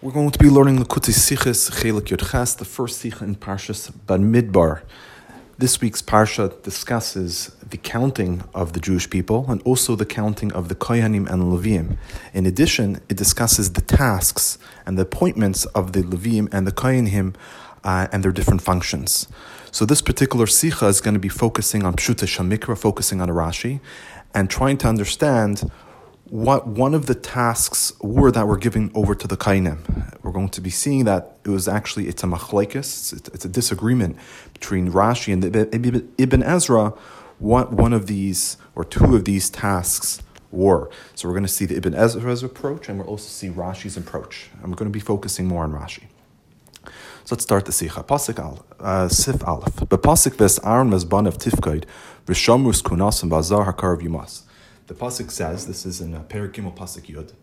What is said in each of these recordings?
We're going to be learning Likutei Sichos Chelik Yud Ches, the first Sicha in Parshas Bamidbar. This week's Parsha discusses the counting of the Jewish people and also the counting of the Kohanim and Levim. In addition, it discusses the tasks and the appointments of the Levim and the Kohanim uh, and their different functions. So this particular Sicha is going to be focusing on Pshuta Shamikra, focusing on Rashi, and trying to understand what one of the tasks were that were given over to the Kainim. We're going to be seeing that it was actually it's a machlekes, it's, it's, a disagreement between Rashi and the, Ibn Ezra. What one of these or two of these tasks were. So we're going to see the Ibn Ezra's approach, and we'll also see Rashi's approach. And we're going to be focusing more on Rashi. So let's start the Sikha. Pasik al, uh, Sif Aleph. Bepasik ves mezban of Tifkaid, Rishamus kunasim bazar hakar yumas. The pasuk says, this is in uh, Perikimel Pasuk Yud,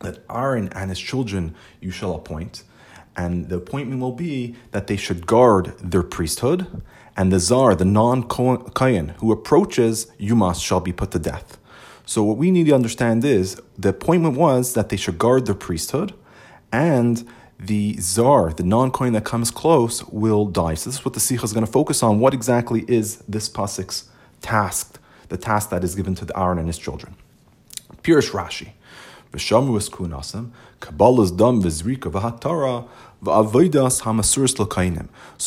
that Aaron and his children you shall appoint, and the appointment will be that they should guard their priesthood, and the czar, the non-Kayan, who approaches Yumas shall be put to death. So what we need to understand is the appointment was that they should guard their priesthood, and the czar, the non-Kohen that comes close, will die. So this is what the Sikha is going to focus on. What exactly is this pasuk's task the task that is given to the Aaron and his children. Pirish Rashi. So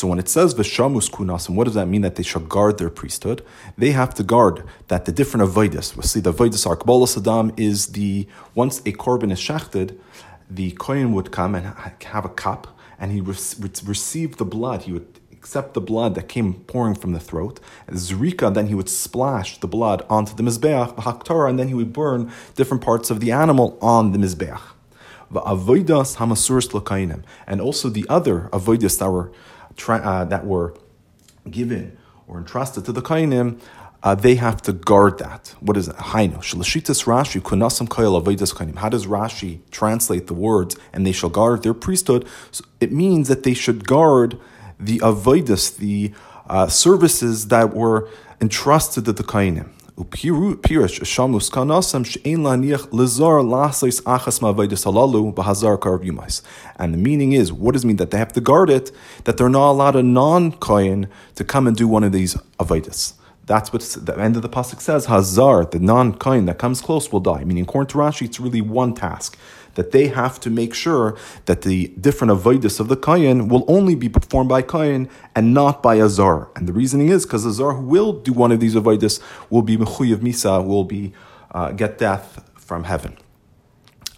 when it says v'shamus kunasim, what does that mean? That they shall guard their priesthood. They have to guard that the different avoidas, we'll see the avoidas are Kabbalah Saddam is the, once a korban is shechted, the kohen would come and have a cup, and he would receive the blood. He would except the blood that came pouring from the throat. Zrika, then he would splash the blood onto the Mizbeach, Haktara, and then he would burn different parts of the animal on the Mizbeach. And also the other avoidas that were uh, that were given or entrusted to the kainim, uh, they have to guard that. What is it? Hainu shalashitas Rashi kunasam koyel avoidas kainim. How does Rashi translate the words? And they shall guard their priesthood. So it means that they should guard the avoidus, the uh, services that were entrusted to the kainim. And the meaning is, what does it mean that they have to guard it? That they're not allowed a non-kohen to come and do one of these avoidus. That's what the end of the pasuk says. Hazar, the non-kohen that comes close, will die. Meaning, according to Rashi, it's really one task that they have to make sure that the different avoidus of the kayan will only be performed by kayan and not by a zar. And the reasoning is because a zar who will do one of these avoidus will be mechuyev misa, will be uh, get death from heaven.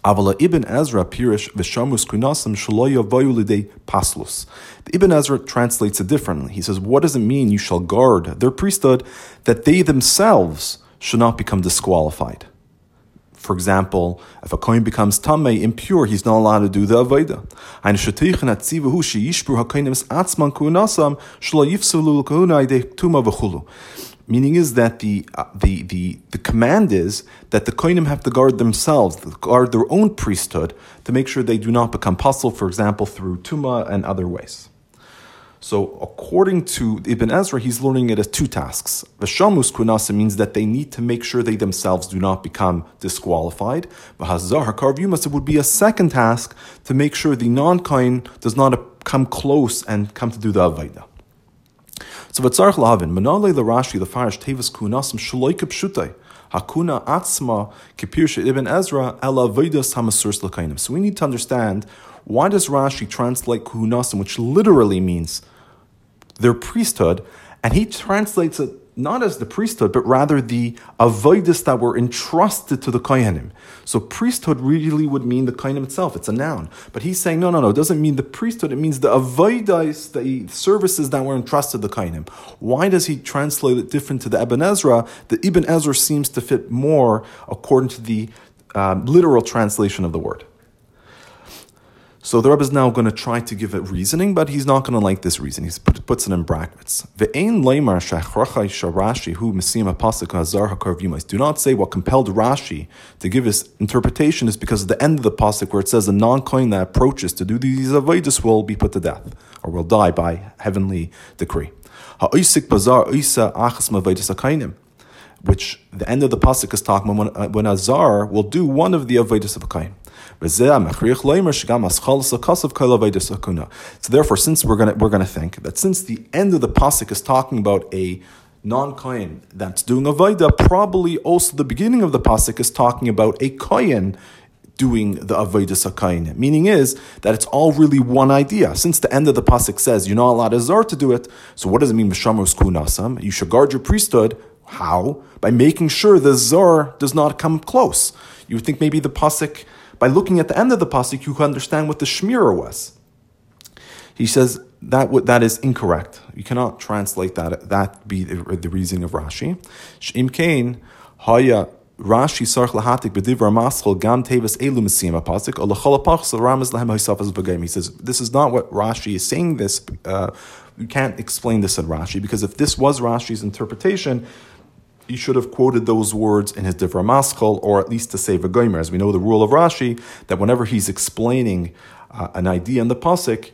Avala Ibn Ezra pirish v'shamus kunasim shaloya lidei paslus. The Ibn Ezra translates it differently. He says, "What does it mean? You shall guard their priesthood, that they themselves should not become disqualified." For example, if a coin becomes tamei, impure, he's not allowed to do the avodah. Meaning is that the, uh, the, the, the command is that the koinim have to guard themselves, guard their own priesthood, to make sure they do not become puzzled, for example, through tuma and other ways. So, according to Ibn Ezra, he's learning it as two tasks. Vashamus kunasa means that they need to make sure they themselves do not become disqualified. Vahazar karvyumas, it would be a second task to make sure the non kain does not come close and come to do the Avaida. So, Vatzarch Lavin, Manale the Rashi, the Farish, Tevis kunasim shaloika pshutai. Hakuna atzma kipirsha Ibn Ezra ela vedas hamasurs lakainim. So we need to understand why does Rashi translate kuhunasim, which literally means their priesthood, and he translates it not as the priesthood, but rather the avoidus that were entrusted to the kohenim. So priesthood really would mean the kohenim itself. It's a noun. But he's saying, no, no, no, it doesn't mean the priesthood. It means the avoidus, the services that were entrusted to the kohenim. Why does he translate it different to the Ibn Ezra? The Ibn Ezra seems to fit more according to the um, literal translation of the word. So the Rebbe is now going to try to give a reasoning, but he's not going to like this reason. He put, puts it in brackets. The ain laymar shahrachaisha rashi, who Messiam Apasikhazar ha curvimis, do not say what compelled Rashi to give his interpretation is because of the end of the pasuk where it says the non-coin that approaches to do these avodas will be put to death or will die by heavenly decree. Which the end of the pasuk is talking when, uh, when a zar will do one of the avodas of a kain. So therefore, since we're gonna we're gonna think that since the end of the pasuk is talking about a non-kohen that's doing avodah, probably also the beginning of the pasuk is talking about a kohen doing the avodah sakayin. Meaning is that it's all really one idea. Since the end of the pasuk says you're not allowed a zar to do it, so what does it mean? You should guard your priesthood. How? By making sure the zar does not come close. You would think maybe the pasuk by looking at the end of the pasuk, you can understand what the shmirah was. He says that that is incorrect. You cannot translate that. That be the, the reasoning of Rashi. Shim kain haya Rashi sarch lahatik b'divra maschol gam tevis elu mesiyim apasik olachol apachs ramas lahem hoisafas v'gayim. He says this is not what Rashi is saying. This uh, you can't explain this in Rashi because if this was Rashi's interpretation, he should have quoted those words in his Divra Maskal, or at least to say V'gomer. As we know, the rule of Rashi, that whenever he's explaining uh, an idea in the Pasik,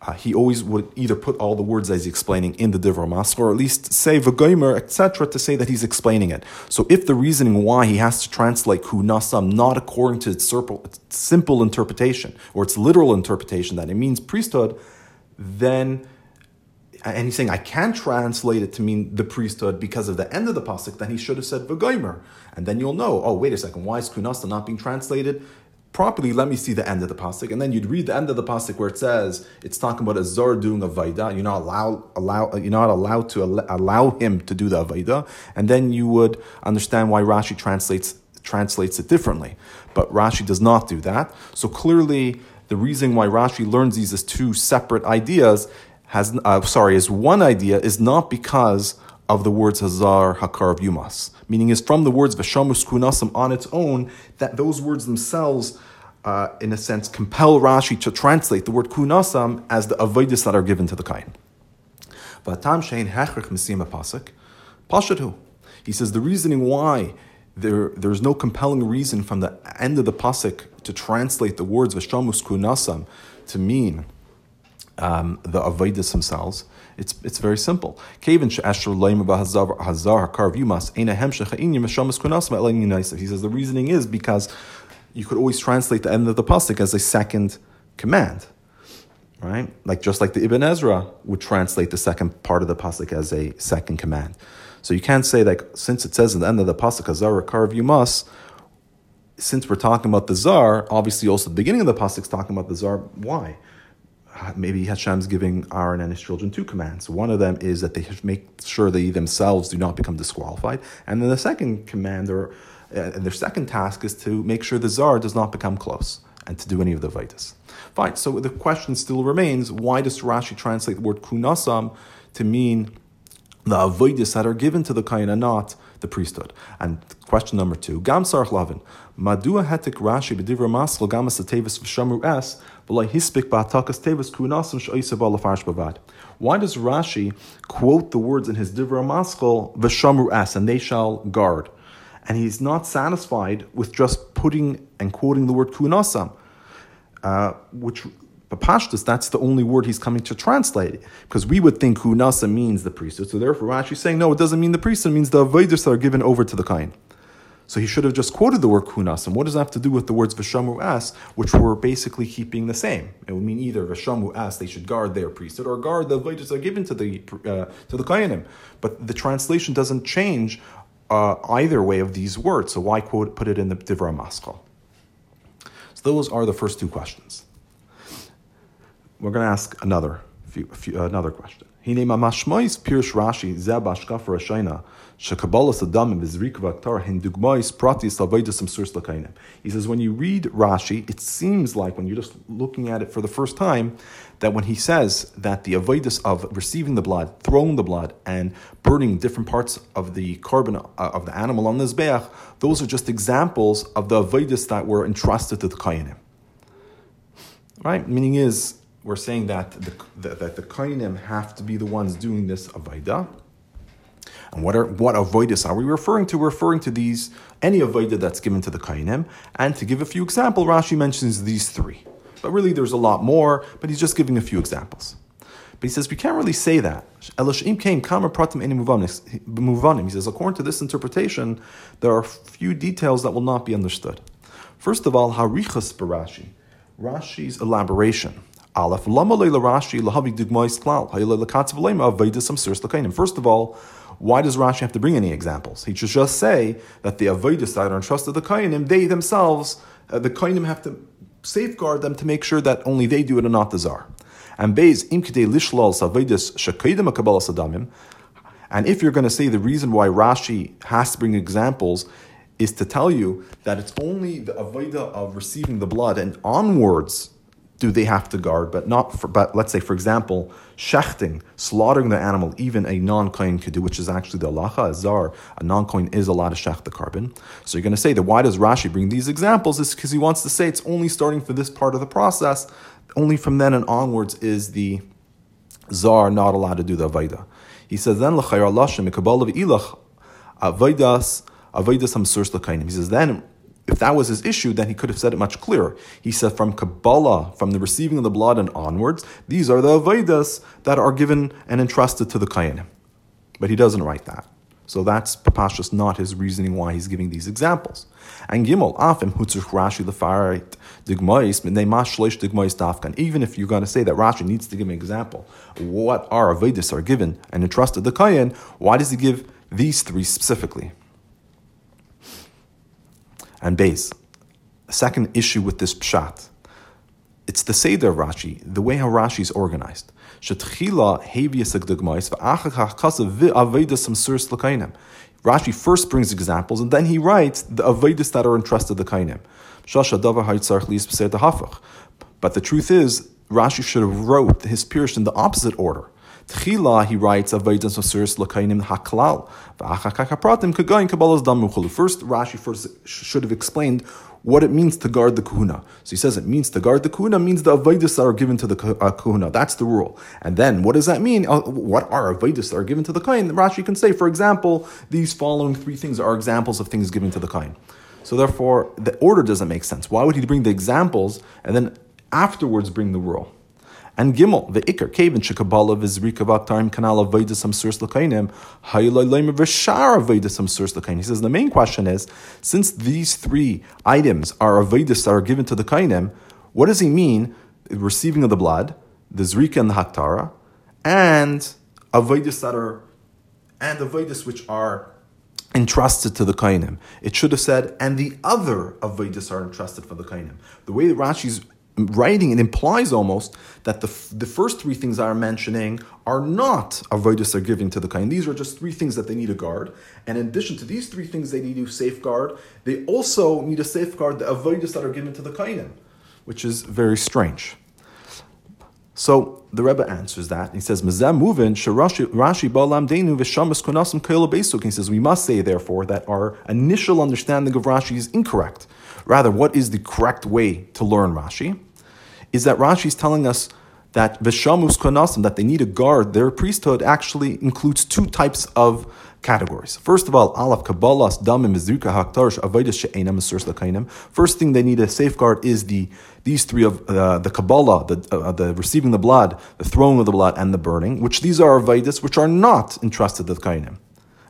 uh, he always would either put all the words that he's explaining in the Divra Maskal, or at least say V'gomer, etc., to say that he's explaining it. So if the reasoning why he has to translate Kunasam not according to its simple interpretation, or its literal interpretation, that it means priesthood, then and he's saying I can't translate it to mean the priesthood because of the end of the pasuk, then he should have said v'goimer, and then you'll know. Oh, wait a second, why is kunasta not being translated properly? Let me see the end of the pasuk, and then you'd read the end of the pasuk where it says it's talking about a zor doing a vaida. You're not allowed allow you're not allowed to allow him to do the vaida, and then you would understand why Rashi translates translates it differently. But Rashi does not do that. So clearly, the reason why Rashi learns these as two separate ideas has uh, sorry is one idea is not because of the words Hazar Hakar of Yumas, meaning is from the words Veshamus Kunasam on its own that those words themselves. Uh, in a sense, compel Rashi to translate the word kunasam as the avoidus that are given to the kain. He says the reasoning why there, there's no compelling reason from the end of the pasuk to translate the words v'shamus kunasam to mean um, the avodas themselves. It's it's very simple. He says the reasoning is because you could always translate the end of the pasuk as a second command, right? Like just like the Ibn Ezra would translate the second part of the pasuk as a second command. So you can't say like since it says at the end of the pasuk Hazar Karv you must. Since we're talking about the zar, obviously also the beginning of the pasuk is talking about the zar. Why? Maybe Hashem's giving Aaron and his children two commands. One of them is that they make sure they themselves do not become disqualified, and then the second command or uh, their second task is to make sure the czar does not become close and to do any of the vitas. Fine. So the question still remains: Why does Rashi translate the word kunasam to mean the avoidus that are given to the kain and not the priesthood? And question number two: Gam sarch lavin madua hetik Rashi b'divra masl tevis v'shamru es why does Rashi quote the words in his Divra Maskal, Veshamru as, and they shall guard? And he's not satisfied with just putting and quoting the word kunasam, uh, which Papashtas, that's the only word he's coming to translate. Because we would think kunasa means the priesthood. So therefore Rashi is saying, no, it doesn't mean the priesthood, it means the avodas that are given over to the kain. So he should have just quoted the word kunas. And what does that have to do with the words Vishamu as, which were basically keeping the same? It would mean either Vishamu as they should guard their priesthood or guard the avodas that are given to the uh, to the kohenim. But the translation doesn't change uh, either way of these words. So why quote put it in the Divra Maskal? So those are the first two questions. We're going to ask another few, few, another question. Hine mamashmois pirush Rashi zebashka for Rashina shekabalas adamim v'zrik v'aktar hin dugmois pratis avoidasam surs. He says when you read Rashi, it seems like when you're just looking at it for the first time that when he says that the avoidus of receiving the blood, throwing the blood, and burning different parts of the korban uh, of the animal on the zbeach, those are just examples of the avoidus that were entrusted to the kainim. Right? Meaning is we're saying that the, that, that the Kainim have to be the ones doing this Avaida. And what are what avoidus are we referring to? We're referring to these any avoida that's given to the kainim. And to give a few examples, Rashi mentions these three. But really, there's a lot more. But he's just giving a few examples. But he says we can't really say that. came He says according to this interpretation, there are a few details that will not be understood. First of all, harichas barashi, Rashi's elaboration. Aleph, lama Rashi lahavi digmois klal, hayla lekainim. First of all, why does Rashi have to bring any examples? He should just say that the avedis that are entrusted the kainim, they themselves, uh, the kainim have to safeguard them to make sure that only they do it and not the czar. And Beis imkidei lishlal savedis shakaidim akabala sadamim. And if you're going to say the reason why Rashi has to bring examples is to tell you that it's only the avodah of receiving the blood and onwards do they have to guard, but not for, but let's say, for example, shechting, slaughtering the animal, even a non-kohen could do, which is actually the alacha, azar, a non-kohen is allowed to shecht the korban. So you're going to say that why does Rashi bring these examples? Is because he wants to say it's only starting for this part of the process, only from then and onwards is the zar not allowed to do the avodah. He says then l'chayr lashim mikabal ilach avodas avodas hamsurs l'kainim. He says then if that was his issue, then he could have said it much clearer. He said from Kabbalah, from the receiving of the blood and onwards, these are the Vedas that are given and entrusted to the Kayanim. But he doesn't write that. So that's Papashas not his reasoning why he's giving these examples. And Gimel, Afim Hutzurch Rashi Lefarit Digmois, Shleish Digmois Dafkan. Even if you're going to say that Rashi needs to give an example, what are Vedas are given and entrusted to the Kayan, why does he give these three specifically? And base. Second issue with this pshat, it's the Seder Rashi, the way how Rashi is organized. Rashi first brings examples and then he writes the avedis that are entrusted the kainim. But the truth is, Rashi should have wrote his Pirish in the opposite order. Tchila, he writes, Avodas Osiris Lakainim Haklal. Damuchulu. First, Rashi first should have explained what it means to guard the kahuna. So he says it means to guard the kahuna means the avodas that are given to the uh, kahuna. That's the rule. And then what does that mean? Uh, what are avodas that are given to the kain? Rashi can say, for example, these following three things are examples of things given to the kain. So therefore, the order doesn't make sense. Why would he bring the examples and then afterwards bring the rule? And Gimel, the Iker, Kevin, Shekabala, Vizrika, Vaktarim, Kanala, Vaidasam, Surs Lakainim, Haylaim, Vishar, Vaidasam, Surs Lakainim. He says the main question is since these three items are Avaidis that are given to the Kainim, what does he mean? Receiving of the blood, the Zrika and the Haktara, and Avaidis that are, and Avaidis which are entrusted to the Kainim. It should have said, and the other Avaidis are entrusted for the Kainim. The way that Rashi's writing, it implies almost that the, the first three things I'm mentioning are not avoidus are giving to the kain. These are just three things that they need to guard. And in addition to these three things they need to safeguard, they also need to safeguard the avoidus that are given to the kainim, which is very strange. So the Rebbe answers that. He says, Mezem movin Rashi balam denu v'shamas konasim besuk. He says, we must say, therefore, that our initial understanding of Rashi is incorrect. Rather, what is the correct way to learn Rashi? Is that Rashi is telling us that Veshamus Konasim, that they need a guard, their priesthood actually includes two types of categories. First of all, Alaf Kabbalas, Damim, Mizrika, Haktarish, Avedis, She'enam, Mesurs, Lakainim. First thing they need to safeguard is the these three of uh, the Kabbalah, the, uh, the receiving the blood, the throwing of the blood, and the burning, which these are Avedis, which are not entrusted to the Kainim.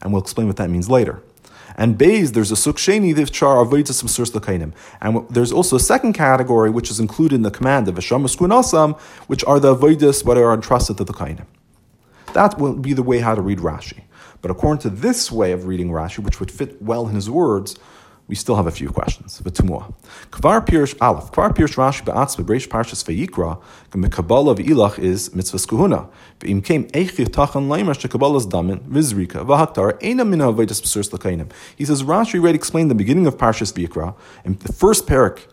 And we'll explain what that means later. And Bays, there's a suksheni divchar avodas msurs lakainim. And there's also a second category which is included in the command of Hashem Asam, which are the avodas that are entrusted to the kainim. That will be the way how to read Rashi. But according to this way of reading Rashi, which would fit well in his words, we still have a few questions. V'tumua. Kvar Pirish Aleph. Kvar Pirish Rashi be'atz be'breish parshas ve'yikra is mitzvah skuhuna. Eich yitachan damin b'surs l'kainim. He says Rashi already explained the beginning of parshas v'yikra. In the first parak,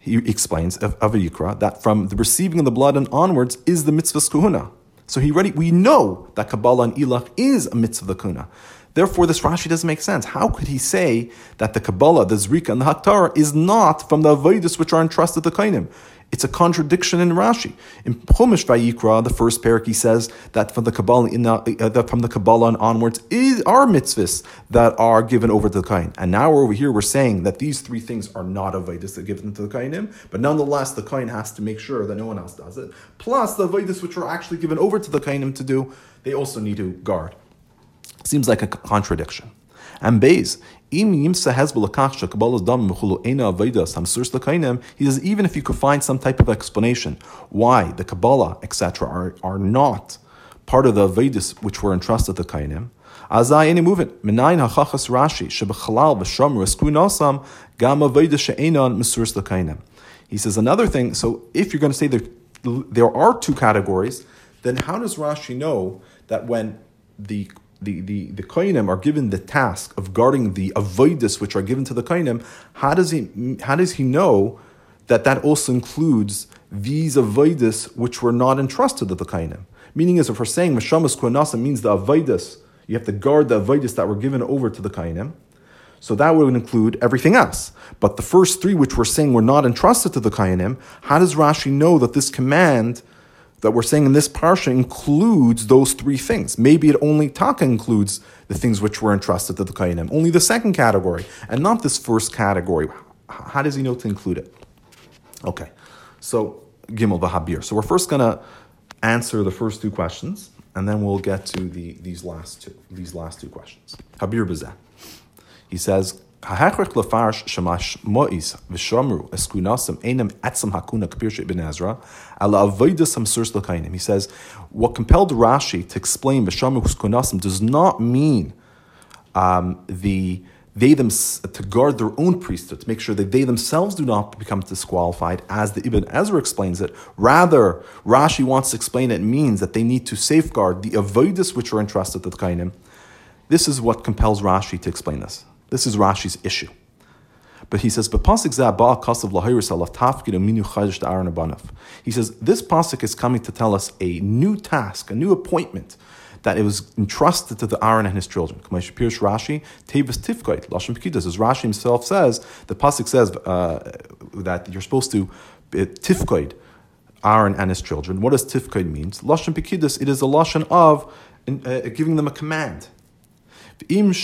he explains of, of Yikra that from the receiving of the blood and onwards is the mitzvah skuhuna. So he already we know that Kabbalah and Ilach is a mitzvah kuna. Therefore, this Rashi doesn't make sense. How could he say that the Kabbalah, the Zrika, and the Haktar is not from the Avedis which are entrusted to the Kainim? It's a contradiction in Rashi. In Chumash Vayikra, the first parak, he says that from the Kabbalah, in the, uh, that from the Kabbalah and onwards is are mitzvahs that are given over to the Kain. And now we're over here, we're saying that these three things are not Avedis that given to the Kainim, but nonetheless, the Kain has to make sure that no one else does it. Plus, the Avedis which are actually given over to the Kainim to do, they also need to guard. Seems like a contradiction. And Bays, he says, even if you could find some type of explanation why the Kabbalah, etc., are, are not part of the Vedas which were entrusted to Kainim, Azai any movement. Minayin hachachas Rashi shebechalal v'shamru eskunosam gam aveda she'enon mesurs l'kainim. He says another thing. So if you're going to say there, there are two categories, then how does Rashi know that when the the, the, the koinim are given the task of guarding the avoidus which are given to the koinim, how does he how does he know that that also includes these avoidus which were not entrusted to the koinim? Meaning is if we're saying Meshamas Kuanasa means the avoidus you have to guard the avodas that were given over to the kainim. So that would include everything else. But the first three, which we're saying were not entrusted to the kainim, how does Rashi know that this command that we're saying in this parsha includes those three things? Maybe it only taka includes the things which were entrusted to the kainim, only the second category, and not this first category. How does he know to include it? Okay, so Gimel Vahabir. So we're first to answer the first two questions and then we'll get to the these last two these last two questions. Habir Bazeh. He says, "Hahechrech lefarsh shamash mois v'shomru eskunasim enam hakuna Ezra ala avodas hamsurs l'kainim." He says, what compelled Rashi to explain v'shomru eskunasim does not mean um, the they them to guard their own priesthood, to make sure that they themselves do not become disqualified, as the Ibn Ezra explains it. Rather, Rashi wants to explain it means that they need to safeguard the avoidus which are entrusted to the Kainim. This is what compels Rashi to explain this. This is Rashi's issue. But he says, He says, this pasuk is coming to tell us a new task, a new appointment that it was entrusted to the Aaron and his children. Rashi, Tevis Tifkoit, Lashon Pekidas. As Rashi himself says, the Pasuk says uh, that you're supposed to uh, Aaron and his children. What does Tifkoit means? Lashon Pekidas, it is a Lashon of uh, giving them a command. And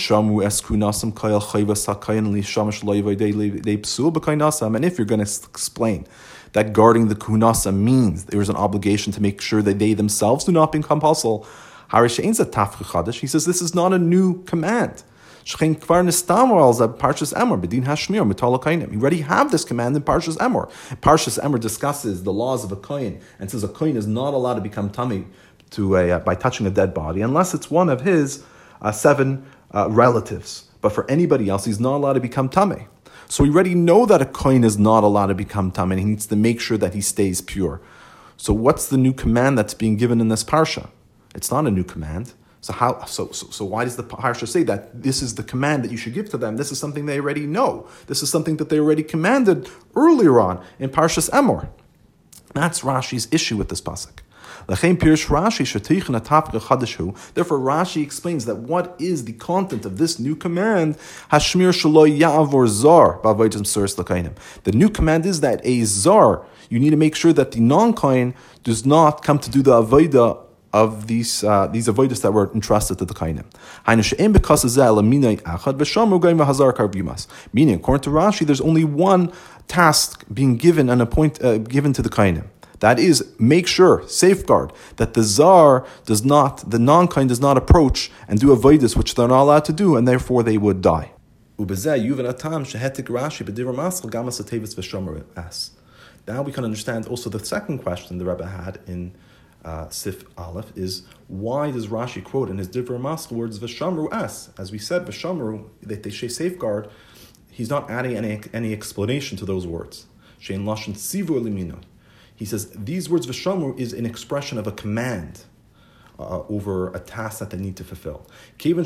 if you're going to explain that guarding the kunasa means there is an obligation to make sure that they themselves do not become compulsory, he says this is not a new command. You already have this command in Parshas Emor. Parshas Emor discusses the laws of a kohen and says a kohen is not allowed to become tummy to a, uh, by touching a dead body unless it's one of his uh, seven uh, relatives. But for anybody else, he's not allowed to become tummy. So we already know that a kohen is not allowed to become tummy, and he needs to make sure that he stays pure. So what's the new command that's being given in this parsha? It's not a new command. So how? So, so, so why does the parsha say that this is the command that you should give to them? This is something they already know. This is something that they already commanded earlier on in Parshas Emor. That's Rashi's issue with this pasuk. Therefore, Rashi explains that what is the content of this new command? The new command is that a zar, you need to make sure that the non-kohen does not come to do the avodah of these uh, these avoiders that were entrusted to the kainim. Meaning, according to Rashi, there's only one task being given and appoint uh, given to the kainim. That is, make sure, safeguard that the czar does not, the non-kind does not approach and do a avoiders which they're not allowed to do, and therefore they would die. Now we can understand also the second question the Rebbe had in uh, Sif Aleph is why does Rashi quote in his Divra Maskil words Vishamru S? As we said, Vishamru, that they say safeguard, he's not adding any, any explanation to those words. Shein Lashon Sivu Elimino. He says these words Vishamru is an expression of a command uh, over a task that they need to fulfill. He says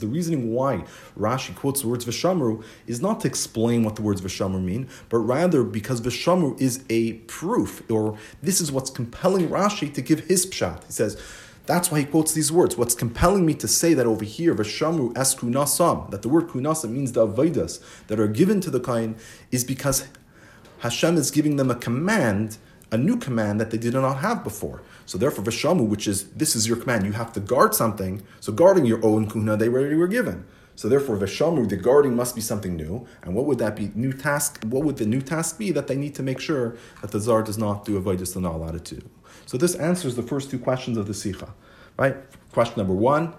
the reasoning why Rashi quotes the words Vishamru is not to explain what the words Vishamru mean, but rather because Vishamru is a proof, or this is what's compelling Rashi to give his pshat. He says, that's why he quotes these words. What's compelling me to say that over here, Vashamru es kunasam, that the word kunasam means the avodas that are given to the kain, is because Hashem is giving them a command, a new command that they did not have before. So therefore, Vishamu, which is this is your command, you have to guard something. So guarding your own kuna, they already were given. So therefore, Vishamu, the guarding must be something new. And what would that be? New task. What would the new task be? That they need to make sure that the czar does not do avoidus they're not allowed to do. So this answers the first two questions of the sikha. Right? Question number one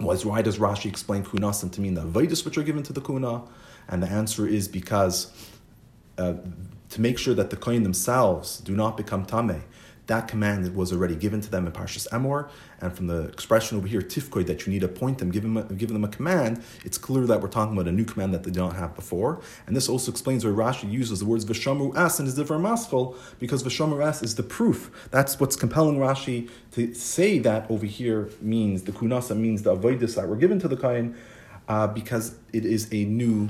was why does Rashi explain kunasim to mean the avodas which are given to the kuna? And the answer is because uh, to make sure that the kohen themselves do not become tameh, that command was already given to them in Parshas Emor, and from the expression over here, tifkoid, that you need to point them, give them, a, give them a command, it's clear that we're talking about a new command that they don't have before. And this also explains why Rashi uses the words Vishamru as and his different maskal, because Vishamru as is the proof. That's what's compelling Rashi to say that over here means, the kunasa means the avoidus that were given to the kain, uh, because it is a new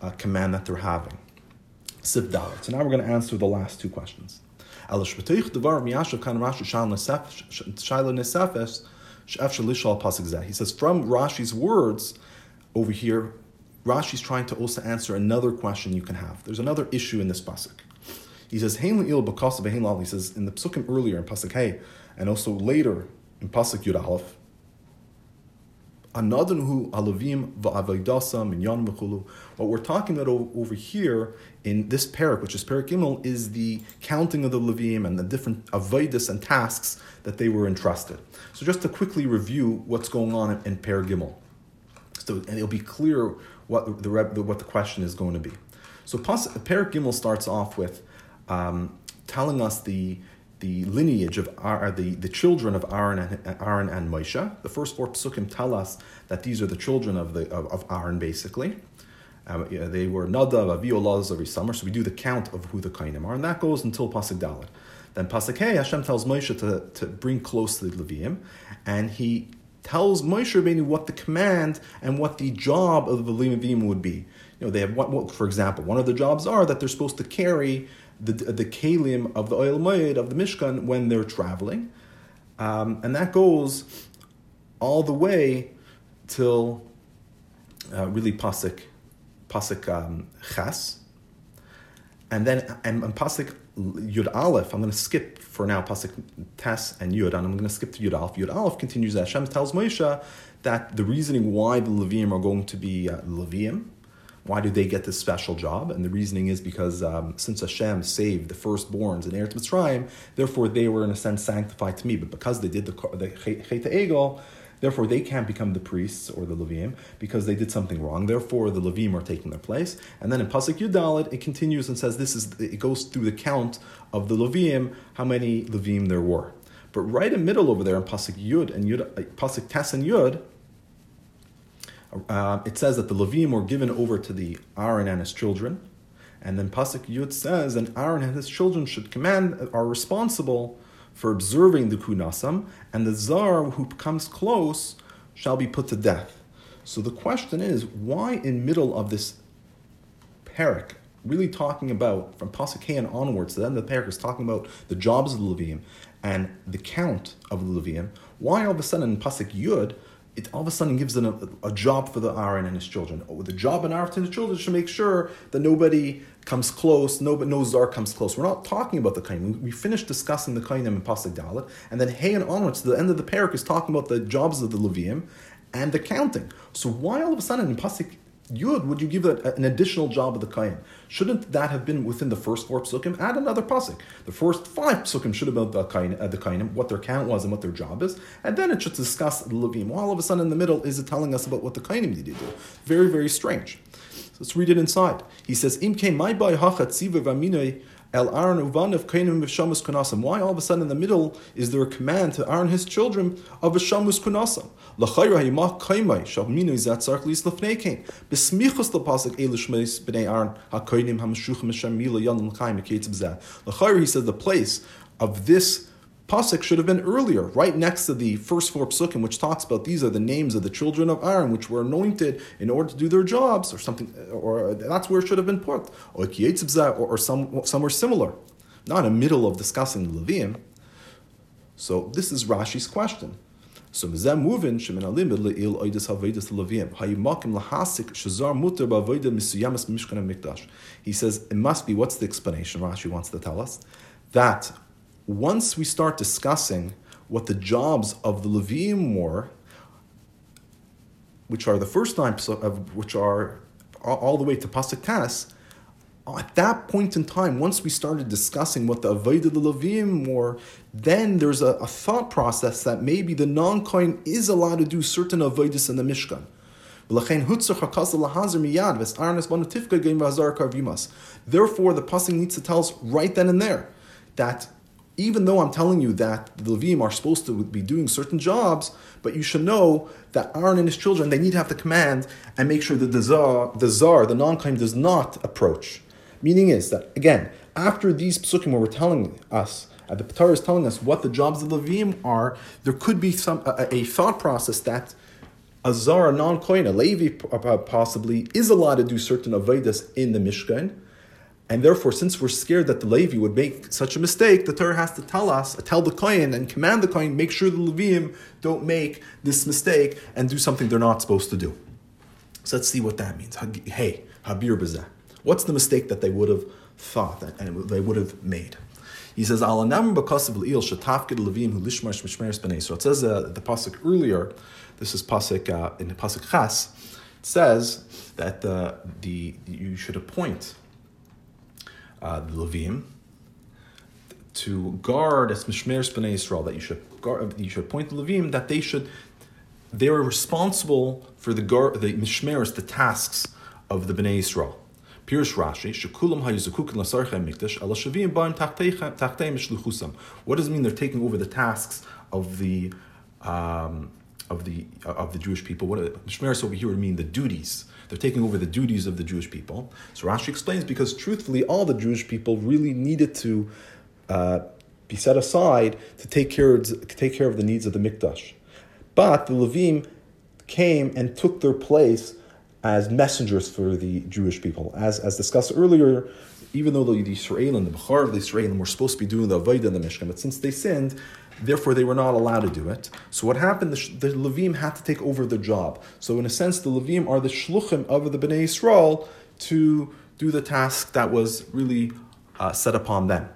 uh, command that they're having. Siv So now we're going to answer the last two questions. He says, from Rashi's words over here, Rashi's trying to also answer another question you can have. There's another issue in this pasuk. He says, He says in the psukim earlier in pasuk Hey, and also later in pasuk Yud Aleph, what we're talking about over here in this parak, which is parak Gimel, is the counting of the Levim and the different avodas and tasks that they were entrusted. So just to quickly review what's going on in, in parak Gimel, so and it'll be clear what the, the, what the question is going to be. So parak Gimel starts off with um, telling us the the lineage of Ar, the, the children of Aaron and, Aaron and Moshe. The first four psukim tell us that these are the children of, the, of, of Aaron, basically. Um, yeah, they were Nadav, Avi, Olaz, every summer, so we do the count of who the Kainim are, and that goes until Pasuk Dalit. Then Pasuk Hey, Hashem tells Moshe to, to bring close to the Levium, and he tells Moshe Rabbeinu what the command and what the job of the Levium would be. You know, they have, what, for example, one of the jobs are that they're supposed to carry the, the kalim of the Ohel Moed of the Mishkan when they're traveling. Um, and that goes all the way till uh, really pasuk pasuk um, ches, and then and, and pasuk yud aleph. I'm going to skip for now pasuk tes and yud, and I'm going to skip to yud aleph. Yud aleph continues. That Hashem tells Moshe that the reasoning why the Levim are going to be uh, Levim why do they get this special job? And the reasoning is because um, since Hashem saved the firstborns in Eretz Mitzrayim, therefore they were in a sense sanctified to me. But because they did the, the Chet Egel, Therefore, they can't become the priests or the Levim because they did something wrong. Therefore, the Levim are taking their place. And then in Pasuk Yudalit, it continues and says this is it goes through the count of the Levim, how many Levim there were. But right in middle over there in Pasuk Yud and Yud, uh, Pasuk Tes and Yud, uh, it says that the Levim were given over to the Aaron and his children. And then Pasuk Yud says, and Aaron and his children should command, are responsible for observing the Kunasam, and the Zar who comes close shall be put to death. So the question is, why in middle of this parak, really talking about, from Pasuk onwards, the end of the parak is talking about the jobs of the Levim and the count of the Levim, why all of a sudden in Pasuk Yud, it all of a sudden gives them a, a, job for the Aaron and his children. Oh, the job in Aaron and his children should make sure that nobody comes close, no, no Zar comes close. We're not talking about the Kainim. We, we finished discussing the Kainim in Pasuk Dalit, and then Hey and onwards to the end of the parak is talking about the jobs of the Levium and the counting. So why all of a sudden in Pasuk Yud, would you give an additional job of the Kayan? Shouldn't that have been within the first four psukim? Add another pasuk. The first five psukim should have been the Kayan, uh, the Kayanim, what their count was and what their job is, and then it should discuss the Levim. All of a sudden in the middle is it telling us about what the Kayanim need to do? Very, very strange. So let's read it inside. He says, Im my by hachat El Aaron Uvanav Kainim Vishamus Kunasam. Why all of a sudden in the middle is there a command to Aaron his children of Vishamus Kunasam? L'chayra himach kaimai shavminu zatzarch lis lefnei Besmichus lepasik elishmeis b'nei Aaron hakainim hamashuchim Hashem mila yan l'chaim eketz b'zeh. L'chayra he says the place of this pasuk should have been earlier, right next to the first four psukim, which talks about these are the names of the children of Aaron, which were anointed in order to do their jobs, or something, or that's where it should have been put, or or, some, somewhere similar, not in the middle of discussing the Levium. So this is Rashi's question. So mizem movin shemin alim leil oides havedes levim hayimakim lahasik shazar muter ba'avodah misuyamas mishkan mikdash. He says it must be. What's the explanation? Rashi wants to tell us that once we start discussing what the jobs of the Levim were, which are the first time of which are all the way to Pasuk Tas, at that point in time, once we started discussing what the Avodah Levim were, then there's a, a, thought process that maybe the non-coin is allowed to do certain Avodas in the Mishkan. Therefore, the Pasuk needs to tell us right then and there that even though I'm telling you that the Levim are supposed to be doing certain jobs, but you should know that Aaron and his children, they need to have the command and make sure that the czar, the the non-kaim does not approach. Meaning is that, again, after these psukim where we're telling us, uh, the Torah is telling us what the jobs of the Levim are, there could be some a, a thought process that a Zara, non-kohen, a Levi uh, possibly, is allowed to do certain avodas in the Mishkan, and therefore, since we're scared that the Levi would make such a mistake, the Torah has to tell us, tell the Kohen, and command the Kohen, make sure the Levim don't make this mistake and do something they're not supposed to do. So let's see what that means. Hey, Habir Bazah. What's the mistake that they would have thought that, and they would have made? He says, Alanam because of Leil Shatafkid Levim who Lishmash Mishmeres B'nai. So it says uh, the pasuk earlier. This is pasuk uh, in the pasuk Chas. It says that uh, the you should appoint uh, the Levim, to guard as Mishmeres B'nai Israel, that you should guard, you should appoint the Levim, that they should, they are responsible for the guard, the Mishmeres, the tasks of the Bnei Israel. Pirush Rashi, Shekulam Hayuzukukin Lasarchem Mikdash, Ala Shavim Baim Tachteim Mishluchusam. What does it mean they're taking over the tasks of the um, of the of the Jewish people? What Mishmeres over here would mean the duties they're taking over the duties of the Jewish people. So Rashi explains because truthfully, all the Jewish people really needed to uh, be set aside to take care, of, take care of the needs of the Mikdash. But the Levim came and took their place as messengers for the Jewish people. As, as discussed earlier, even though the, Israel and the Bechar of the Israel were supposed to be doing the Avodah in the Mishkan, but since they sinned, Therefore, they were not allowed to do it. So what happened? The, the Levim had to take over the job. So in a sense, the Levim are the shluchim of the Bnei Yisrael to do the task that was really uh, set upon them.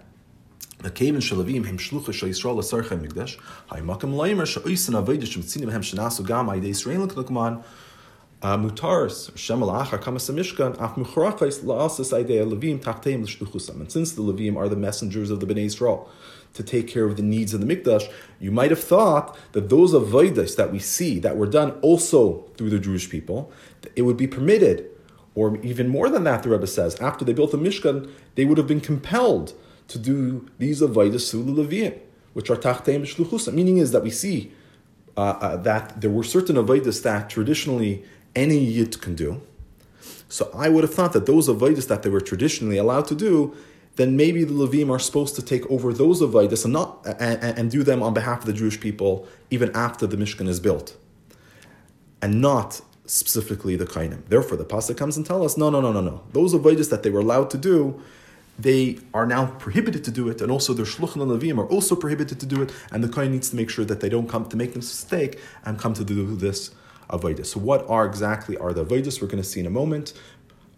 The Kevin Shalavim Hem Shlucha Shal Yisrael Asarcha Migdash Haymakam Leimer Sha'oisan Avedish Mitzinim Hem Shanasu Gam Aide Yisrael Knukman uh, Mutaris Shem Alachar Kamas Mishkan Ach Muchrachais La'asas Aide Levim Tachteim L'Shluchusam. And since the Levim are the messengers of the Bnei Yisrael, to take care of the needs of the mikdash, you might have thought that those avodas that we see that were done also through the Jewish people, it would be permitted, or even more than that, the Rebbe says, after they built the Mishkan, they would have been compelled to do these avodas through the Levian, which are tachteim shluchusa. Meaning is that we see uh, uh, that there were certain avodas that traditionally any yid can do. So I would have thought that those avodas that they were traditionally allowed to do, then maybe the Levim are supposed to take over those avodas and not and, and, do them on behalf of the Jewish people even after the Mishkan is built, and not specifically the Kainim. Therefore, the pasuk comes and tells us, no, no, no, no, no. Those avodas that they were allowed to do, they are now prohibited to do it, and also their shluchim and levim are also prohibited to do it, and the kohen needs to make sure that they don't come to make this mistake and come to do this avodas. So, what are exactly are the avodas? We're going to see in a moment.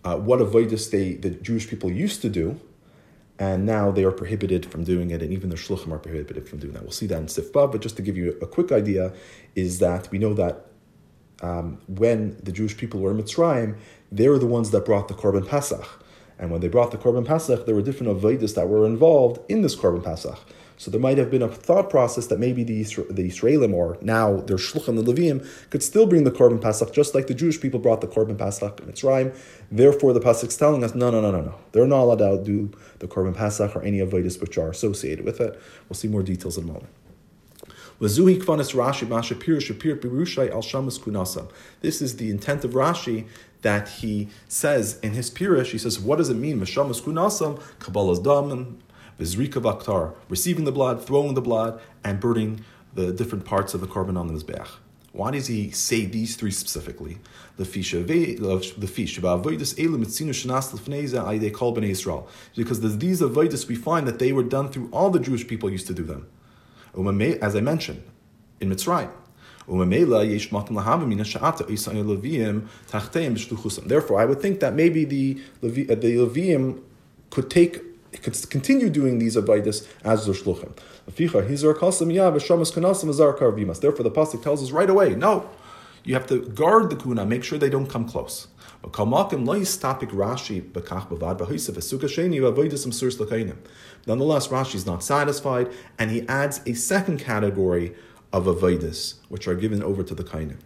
Uh, what avodas they the Jewish people used to do, and now they are prohibited from doing it, and even the shluchim are prohibited from doing that. We'll see that in Sifba, but just to give you a quick idea, is that we know that um, when the Jewish people were in Mitzrayim, they were the ones that brought the Korban Pesach. And when they brought the Korban Pesach, there were different avodas that were involved in this Korban Pesach. So there might have been a thought process that maybe the, the Israelim or now their Shluchim, the Levim, could still bring the Korban Pasach, just like the Jewish people brought the Korban Pesach in Mitzrayim. Therefore, the Pesach is telling us, no, no, no, no, no. They're not allowed to do the Korban Pasach or any avodas which are associated with it. We'll see more details in a moment. This is the intent of Rashi that he says in his Pirush. He says, what does it mean? Mashamas kunasam, Kabbalah's dam, Vizrika Baktar, receiving the blood, throwing the blood, and burning the different parts of the korban on the Mizbeach. Why does he say these three specifically? Because these avodas we find that they were done through all the Jewish people used to do them. As I mentioned, in Mitzrayim. Therefore, I would think that maybe the Levi, uh, the Levium could take could continue doing these avodas as their shluchim. Therefore, the pasuk tells us right away, no, you have to guard the kuna, make sure they don't come close. Nonetheless, Rashi is not satisfied, and he adds a second category of avodas, which are given over to the kainim.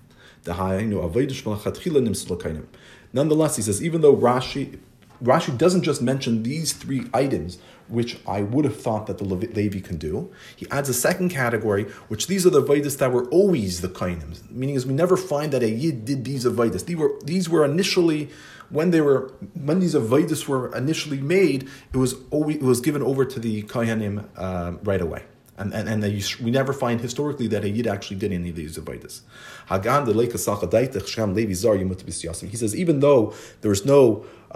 Nonetheless, he says, even though Rashi Rashi doesn't just mention these three items, which I would have thought that the Levi can do. He adds a second category, which these are the Vedas that were always the Kainim. Meaning is we never find that a Yid did these Vedas. These were, these were initially, when they were, when these Vedas were initially made, it was always, it was given over to the Kainim uh, right away. And, and, and they, we never find historically that a Yid actually did any of these Avodas. He says, even though there's no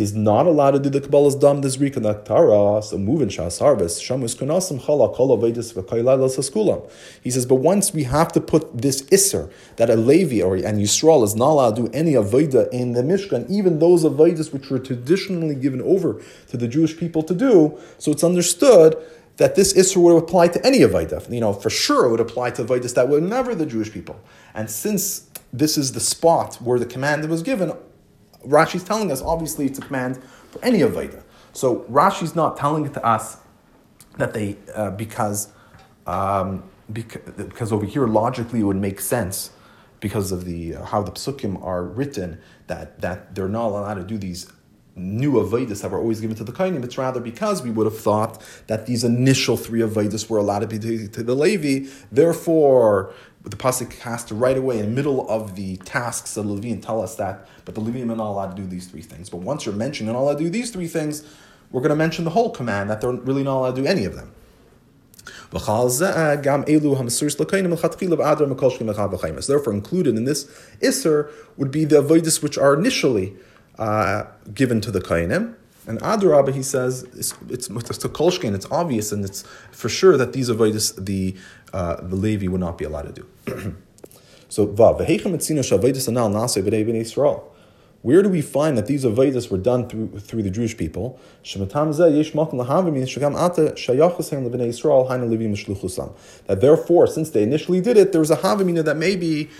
is not allowed to do the Kabbalah's dam this rika naktara, so moving shas harvest, shamus kunasam chala kol avedis v'kailah He says, but once we have to put this isser that a Levi or and Yisrael is not allowed to do any aveda in the Mishkan, even those avedas which were traditionally given over to the Jewish people to do, so it's understood that this Isser would apply to any Avaida. You know, for sure it would apply to Avaidas that were never the Jewish people. And since this is the spot where the command was given, Rashi's telling us, obviously, it's a command for any Aveda. So Rashi's not telling it to us that they, uh, because, um, because, because over here, logically, it would make sense because of the uh, how the psukim are written that, that they're not allowed to do these new avodas that were always given to the Kainim. It's rather because we would have thought that these initial three avodas were allowed to be to, to the Levi. Therefore, the pasuk has to right away in the middle of the tasks of the Levian tell us that, but the Levian are not allowed to do these three things. But once you're mentioned you're allowed to do these three things, we're going to mention the whole command that they're really not allowed to do any of them. Therefore, included in this Isser would be the avodas which are initially uh, given to the Kainim. And Adarabah, he says, it's, it's, it's a kolshkin, it's obvious, and it's for sure that these avodas the, uh, the Levi would not be allowed to do. so, Vav, where do we find that these avodas were done through through the Jewish people? That therefore, since they initially did it, there was a havamina that maybe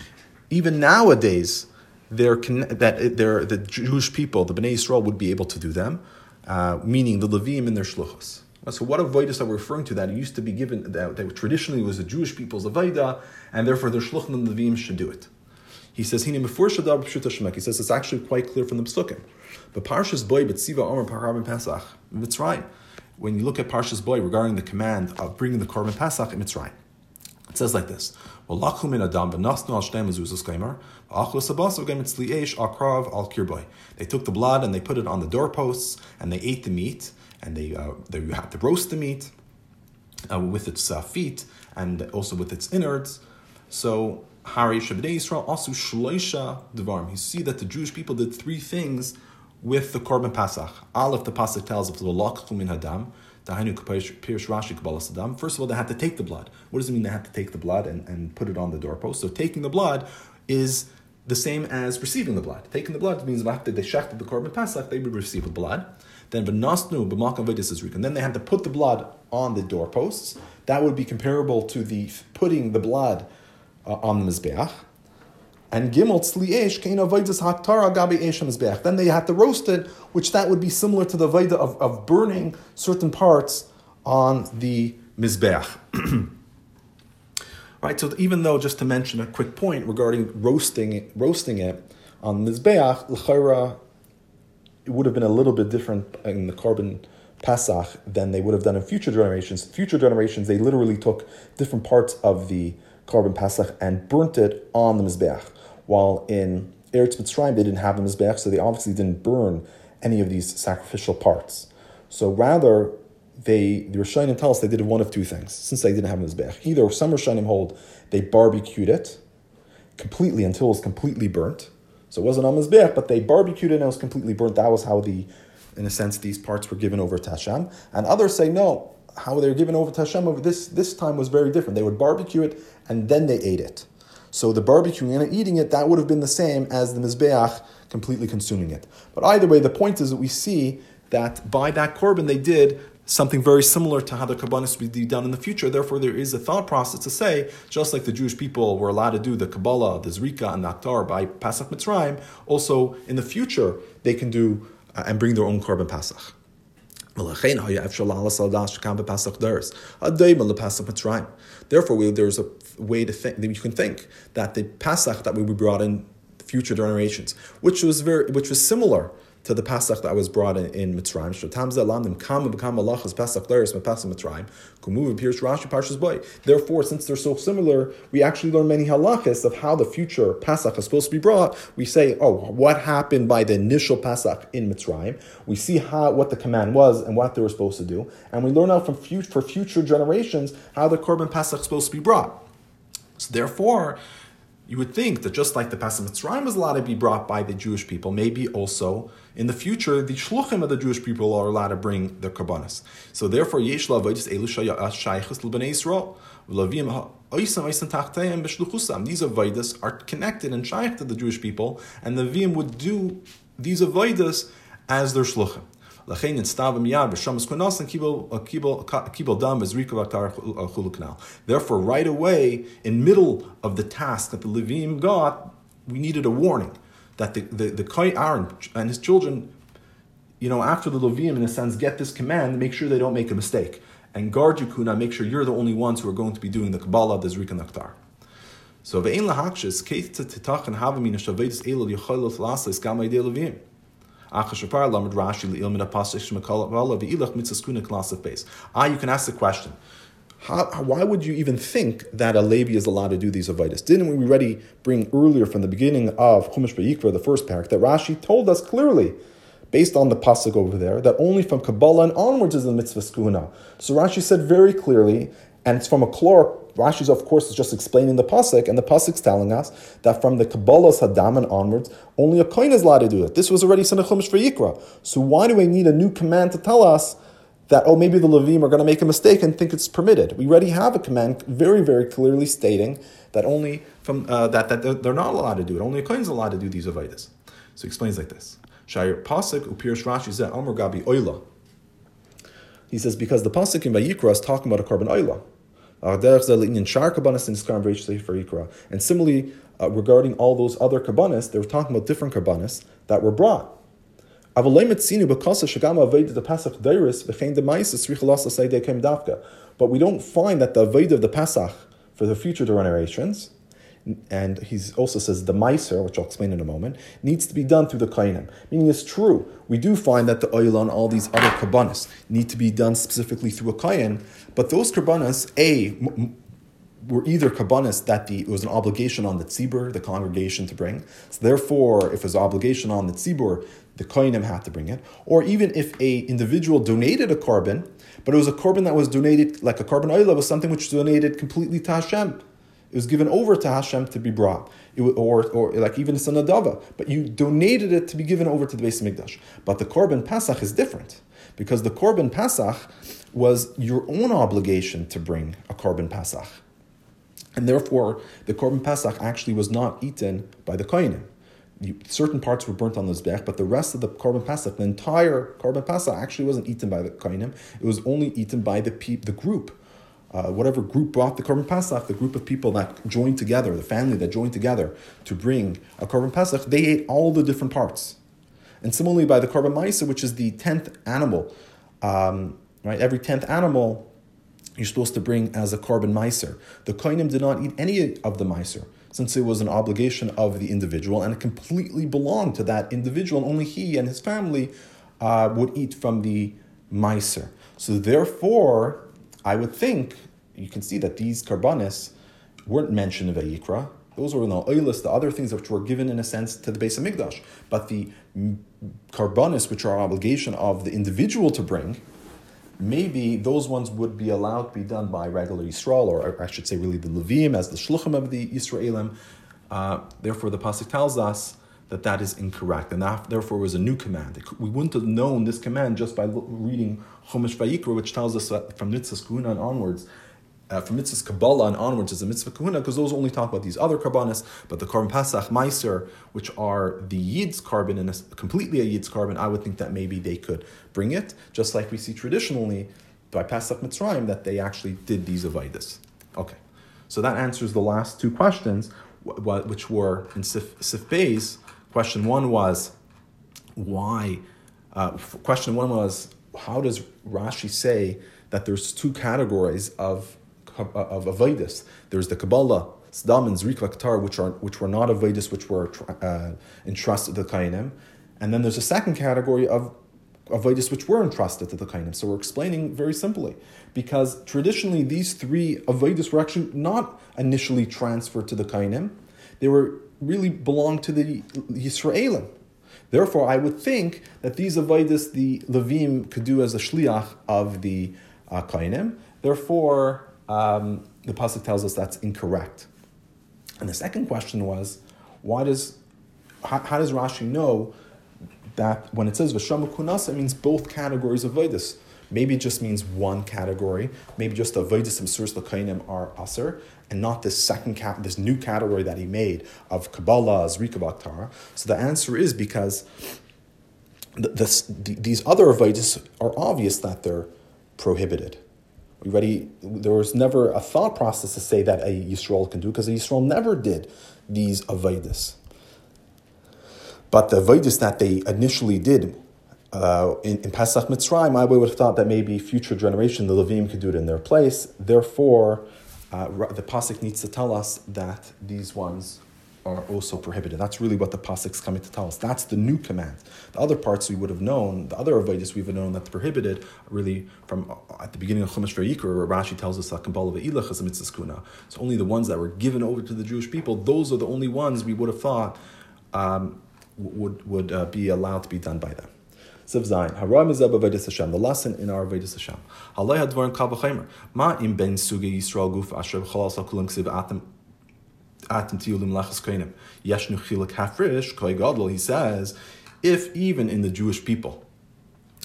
even nowadays their, that their, the Jewish people, the Bnei Israel, would be able to do them, uh, meaning the Levim and their shluchos. So what avodas are we referring to? That it used to be given that, that traditionally was the Jewish people's avodah, and therefore their shluchim and the Levim should do it. He says, He says it's actually quite clear from the Psukim. But Parshas Bo, Betziva Omer Parabim Pesach, Mitzrayim. When you look at Parshas Bo regarding the command of bringing the Korban Pesach in Mitzrayim, it says like this: they took the blood and they put it on the doorposts and they ate the meat and they, uh, they had to roast the meat uh, with its uh, feet and also with its innards. So Hari Shabdei Yisrael also Shloisha Devarim. You see that the Jewish people did three things with the Korban Pasach. Aleph, the Pasach tells of the Lakhu min Hadam. First of all, they had to take the blood. What does it mean they had to take the blood and, and put it on the doorpost? So taking the blood is the same as receiving the blood. Taking the blood means after they shechted the korban pesach, they would receive the blood. Then v'nasnu then they had to put the blood on the doorposts. That would be comparable to the putting the blood uh, on the mizbeach. And gimel tzliesh kein avodas haktara gabi eshem Then they had to roast it, which that would be similar to the avodah of, of burning certain parts on the mizbeach. right. So even though, just to mention a quick point regarding roasting roasting it on mizbeach, l'chayra, it would have been a little bit different in the korban. Pesach than they would have done in future generations. Future generations, they literally took different parts of the korban Pesach and burnt it on the mizbeach while in Eretz Mitzrayim they didn't have the Mizbeach, so they obviously didn't burn any of these sacrificial parts. So rather, they the Rishonim tell us they did one of two things, since they didn't have a Mizbeach. Either some Rishonim hold they barbecued it completely until it was completely burnt. So it wasn't on Mizbeach, but they barbecued it and it was completely burnt. That was how the, in a sense, these parts were given over to Hashem. And others say, no, how they were given over to Hashem over this, this time was very different. They would barbecue it and then they ate it. So the barbecuing and eating it, that would have been the same as the Mizbeach completely consuming it. But either way, the point is that we see that by that korban they did something very similar to how the Kabbalah will be done in the future. Therefore, there is a thought process to say, just like the Jewish people were allowed to do the Kabbalah, the Zrika, and the Aktar by Pasach Mitzrayim, also in the future they can do uh, and bring their own korban Pasach. Therefore, there's a way to think that you can think that the Pasach that will be brought in future generations, which was very, which was similar to the Pasach that was brought in, in Mitzrayim. Therefore, since they're so similar, we actually learn many halachas of how the future Pasach is supposed to be brought. We say, oh, what happened by the initial Pasach in Mitzrayim? We see how what the command was and what they were supposed to do, and we learn out from for future generations how the Korban Pasach is supposed to be brought. So therefore, you would think that just like the Pesach Mitzrayim was allowed to be brought by the Jewish people, maybe also in the future the shluchim of the Jewish people are allowed to bring their karbanas. So therefore, yesh lavoidis elu shaychus l'bnei Yisrael. These avodas are connected and shaykh to the Jewish people, and the Vim would do these avodas as their shluchim. Therefore, right away, in middle of the task that the Levim got, we needed a warning that the, the, the Kai Aaron and his children, you know, after the Levim, in a sense, get this command, make sure they don't make a mistake. And guard you, Kuna, make sure you're the only ones who are going to be doing the Kabbalah, the Zrika Naktar. So, ve'en lahakshis, keit titach and havamin shavedis elul yochol lasis gamay de Levim. Ah, you can ask the question. How, why would you even think that a Levi is allowed to do these avodas? Didn't we already bring earlier from the beginning of Chumash Vayikra, the first parak, that Rashi told us clearly, based on the pasuk over there, that only from Kabbalah and onwards is the mitzvah skuna. So Rashi said very clearly, and it's from a klor Rashi's, of course, is just explaining the pasuk, and the pasuk's telling us that from the Kabbalah's Hadam and onwards, only a kohen is allowed to do it. This was already Sanach for Yikra. So why do we need a new command to tell us that oh maybe the Levim are going to make a mistake and think it's permitted? We already have a command very very clearly stating that only from uh, that that they're not allowed to do it. Only a kohen is allowed to do these avodas. So he explains like this: Shayir pasuk upirish Rashi zeh Amr Gabi Oila. He says because the pasuk in Vayikra is talking about a korban oila. And similarly, uh, regarding all those other karbanis, they were talking about different karbanis that were brought. But we don't find that the avodah of the Pesach for the future generations and he also says the meiser, which I'll explain in a moment, needs to be done through the kainim. Meaning it's true, we do find that the oil and all these other karbanas need to be done specifically through a kain, but those karbanas, A, were either karbanas that the, it was an obligation on the tzibur, the congregation, to bring. So therefore, if it was an obligation on the tzibur, the kohenim had to bring it. Or even if a individual donated a korban, but it was a korban that was donated, like a korban oil, was something which donated completely to Hashem. It was given over to Hashem to be brought, it, or, or like even a sanadava, but you donated it to be given over to the Beis HaMikdash. But the Korban Pesach is different because the Korban Pesach was your own obligation to bring a Korban Pesach. And therefore, the Korban Pesach actually was not eaten by the Kohanim. Certain parts were burnt on the Zbech, but the rest of the Korban Pesach, the entire Korban Pesach, actually wasn't eaten by the Kohanim. It was only eaten by the, pe- the group uh, whatever group brought the Korban Pesach, the group of people that joined together, the family that joined together to bring a Korban Pesach, they ate all the different parts. And similarly, by the Korban Maisa, which is the tenth animal, um, right? Every tenth animal you're supposed to bring as a Korban Meiser. The Kohanim did not eat any of the Meiser, since it was an obligation of the individual and it completely belonged to that individual, only he and his family uh, would eat from the Meiser. So therefore, I would think you can see that these karbanis weren't mentioned in Vayikra. Those were in the oilus, the other things which were given in a sense to the Beis HaMikdash. But the karbanis, which are obligation of the individual to bring, maybe those ones would be allowed to be done by regular Yisrael, or I should say, really the Levim as the shluchim of the Yisraelim. Uh, therefore, the pasuk tells us that that is incorrect, and that therefore was a new command. We wouldn't have known this command just by reading Chumash Vayikra, which tells us that from Nitzas Kuna and onwards, uh, from mitzvahs Kabbalah and onwards is a mitzvah kahuna because those only talk about these other karbanis, but the korban pasach meiser, which are the yid's korban and completely a yid's korban, I would think that maybe they could bring it, just like we see traditionally by Pesach Mitzrayim that they actually did these avodas. Okay, so that answers the last two questions, which were in Sif, Sif. Question one was why. Uh, question one was how does Rashi say that there's two categories of of avodas. There's the Kabbalah, Sdam and Zrik which are which were not avodas, which were uh, entrusted to the Kainim, and then there's a second category of avodas which were entrusted to the Kainim. So we're explaining very simply because traditionally these three avodas were actually not initially transferred to the Kainim; they were really belonged to the Yisraelim. Therefore, I would think that these avodas the Levim could do as a shliach of the uh, Kainim. Therefore, um, the pasuk tells us that's incorrect. And the second question was, why does how, how does Rashi know that when it says Vashamu Kunasa, it means both categories of Vedis? Maybe it just means one category. Maybe just the Vedis and Surs Lakainim are Aser, and not this second cap, this new category that he made of Kabbalah, Zrika. So the answer is because the, the, these other Vedis are obvious that they're prohibited. We already there was never a thought process to say that a Yisrael can do because a Yisrael never did these avodas. But the avodas that they initially did uh, in, in Pesach Mitzrayim, I would have thought that maybe future generation, the Levim, could do it in their place. Therefore, uh, the pasuk needs to tell us that these ones are also prohibited. That's really what the pasuk's coming to tell us. That's the new command. The other parts we would have known, the other avodas we would have known that's prohibited, really from uh, at the beginning of Chumash Vayikra, where Rashi tells us that Kabbalah ve'ilach is a. So only the ones that were given over to the Jewish people, those are the only ones we would have thought um, would would uh, be allowed to be done by them. Siv Zayin. Haram is Vedis Hashem. The lesson in our Vedis Hashem. Halay hadvarim kal v'chaymer. Ma im ben suge Yisrael guf asher b'chol asal kulam ksiv atem atem tiyulim lachas kainim. Yeshnu chilik hafrish koi gadol. He says, if even in the Jewish people,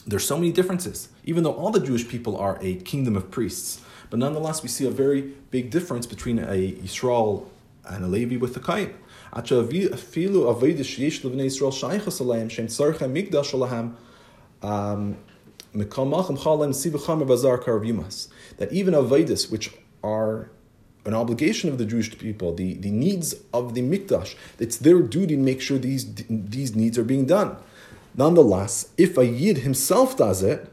there's so many differences. Even though all the Jewish people are a kingdom of priests, but nonetheless we see a very big difference between a Yisrael and a Levi with the Kain. Afilu avidish um, that even avodas, which are an obligation of the Jewish people, the, the needs of the mikdash, it's their duty to make sure these, these needs are being done. Nonetheless, if a yid himself does it,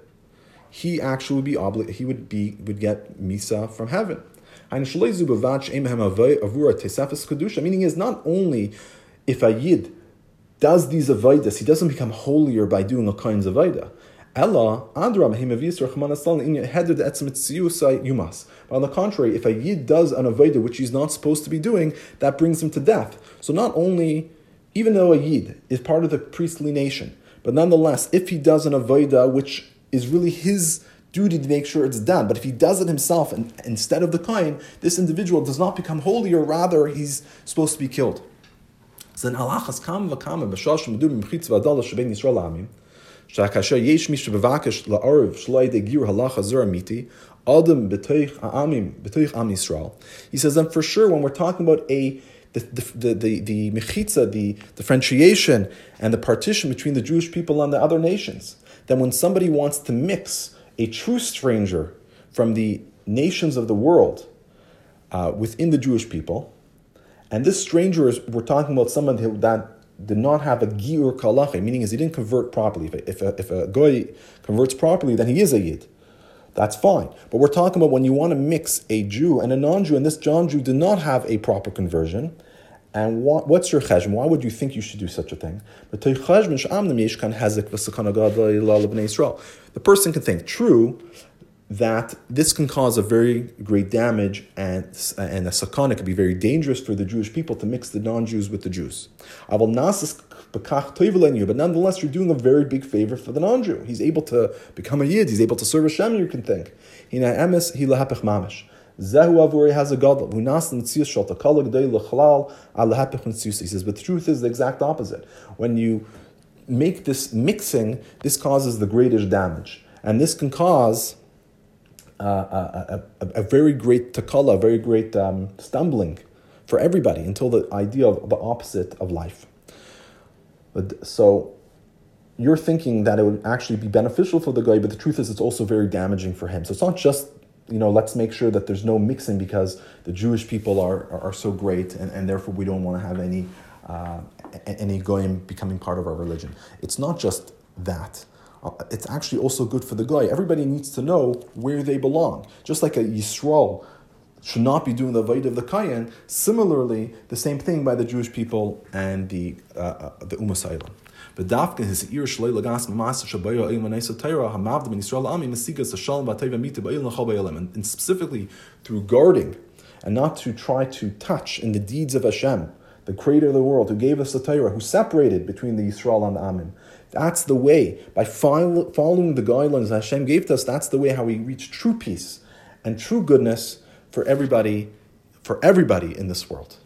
he actually would be obli- he would be would get misa from heaven. Meaning is not only if a yid does these avodas, he doesn't become holier by doing a of avodah. Ella, yumas. But on the contrary, if a yid does an avodah which he's not supposed to be doing, that brings him to death. So not only, even though a yid is part of the priestly nation, but nonetheless, if he does an avodah which is really his duty to make sure it's done. But if he does it himself and instead of the kain, this individual does not become holy, or rather, he's supposed to be killed. Amim b'toich am Yisrael. He says then for sure when we're talking about a the the the the, mechitza, the differentiation and the partition between the Jewish people and the other nations, then when somebody wants to mix a true stranger from the nations of the world uh, within the Jewish people, and this stranger is, we're talking about someone that did not have a giur kalache, meaning is he didn't convert properly. If a, if a, if a goy converts properly, then he is a yid. That's fine. But we're talking about when you want to mix a Jew and a non-Jew, and this non-Jew did not have a proper conversion. And what, what's your cheshbon? Why would you think you should do such a thing? The person can think, true, that this can cause a very great damage and, and a sakana can be very dangerous for the Jewish people to mix the non-Jews with the Jews. But nonetheless, you're doing a very big favor for the non-Jew. He's able to become a Yid, he's able to serve Hashem, you can think. He says, but the truth is the exact opposite. When you make this mixing, this causes the greatest damage. And this can cause a, a, a, very great takala, a very great um, stumbling for everybody until the idea of the opposite of life. But, so you're thinking that it would actually be beneficial for the guy, but the truth is it's also very damaging for him. So it's not just you know, let's make sure that there's no mixing because the Jewish people are, are, are so great and, and therefore we don't want to have any, uh, any goyim becoming part of our religion. It's not just that. Uh, it's actually also good for the guy. Everybody needs to know where they belong. Just like a Yisrael should not be doing the Vaid of the Kayan, similarly, the same thing by the Jewish people and the, uh, uh, the Umasailam. But dafka his ear shlei lagas mamas shabayo ayim anesa Torah hamavd ben Yisrael ami mesigas shalom v'ateva mita ba'il ba'ilem and specifically through guarding and not to try to touch in the deeds of Hashem, the creator of the world, who gave us the Torah, who separated between the Yisrael and the Amim. That's the way. By following the guidelines Hashem gave to us, that's the way how we reach true peace and true goodness for everybody, for everybody in this world.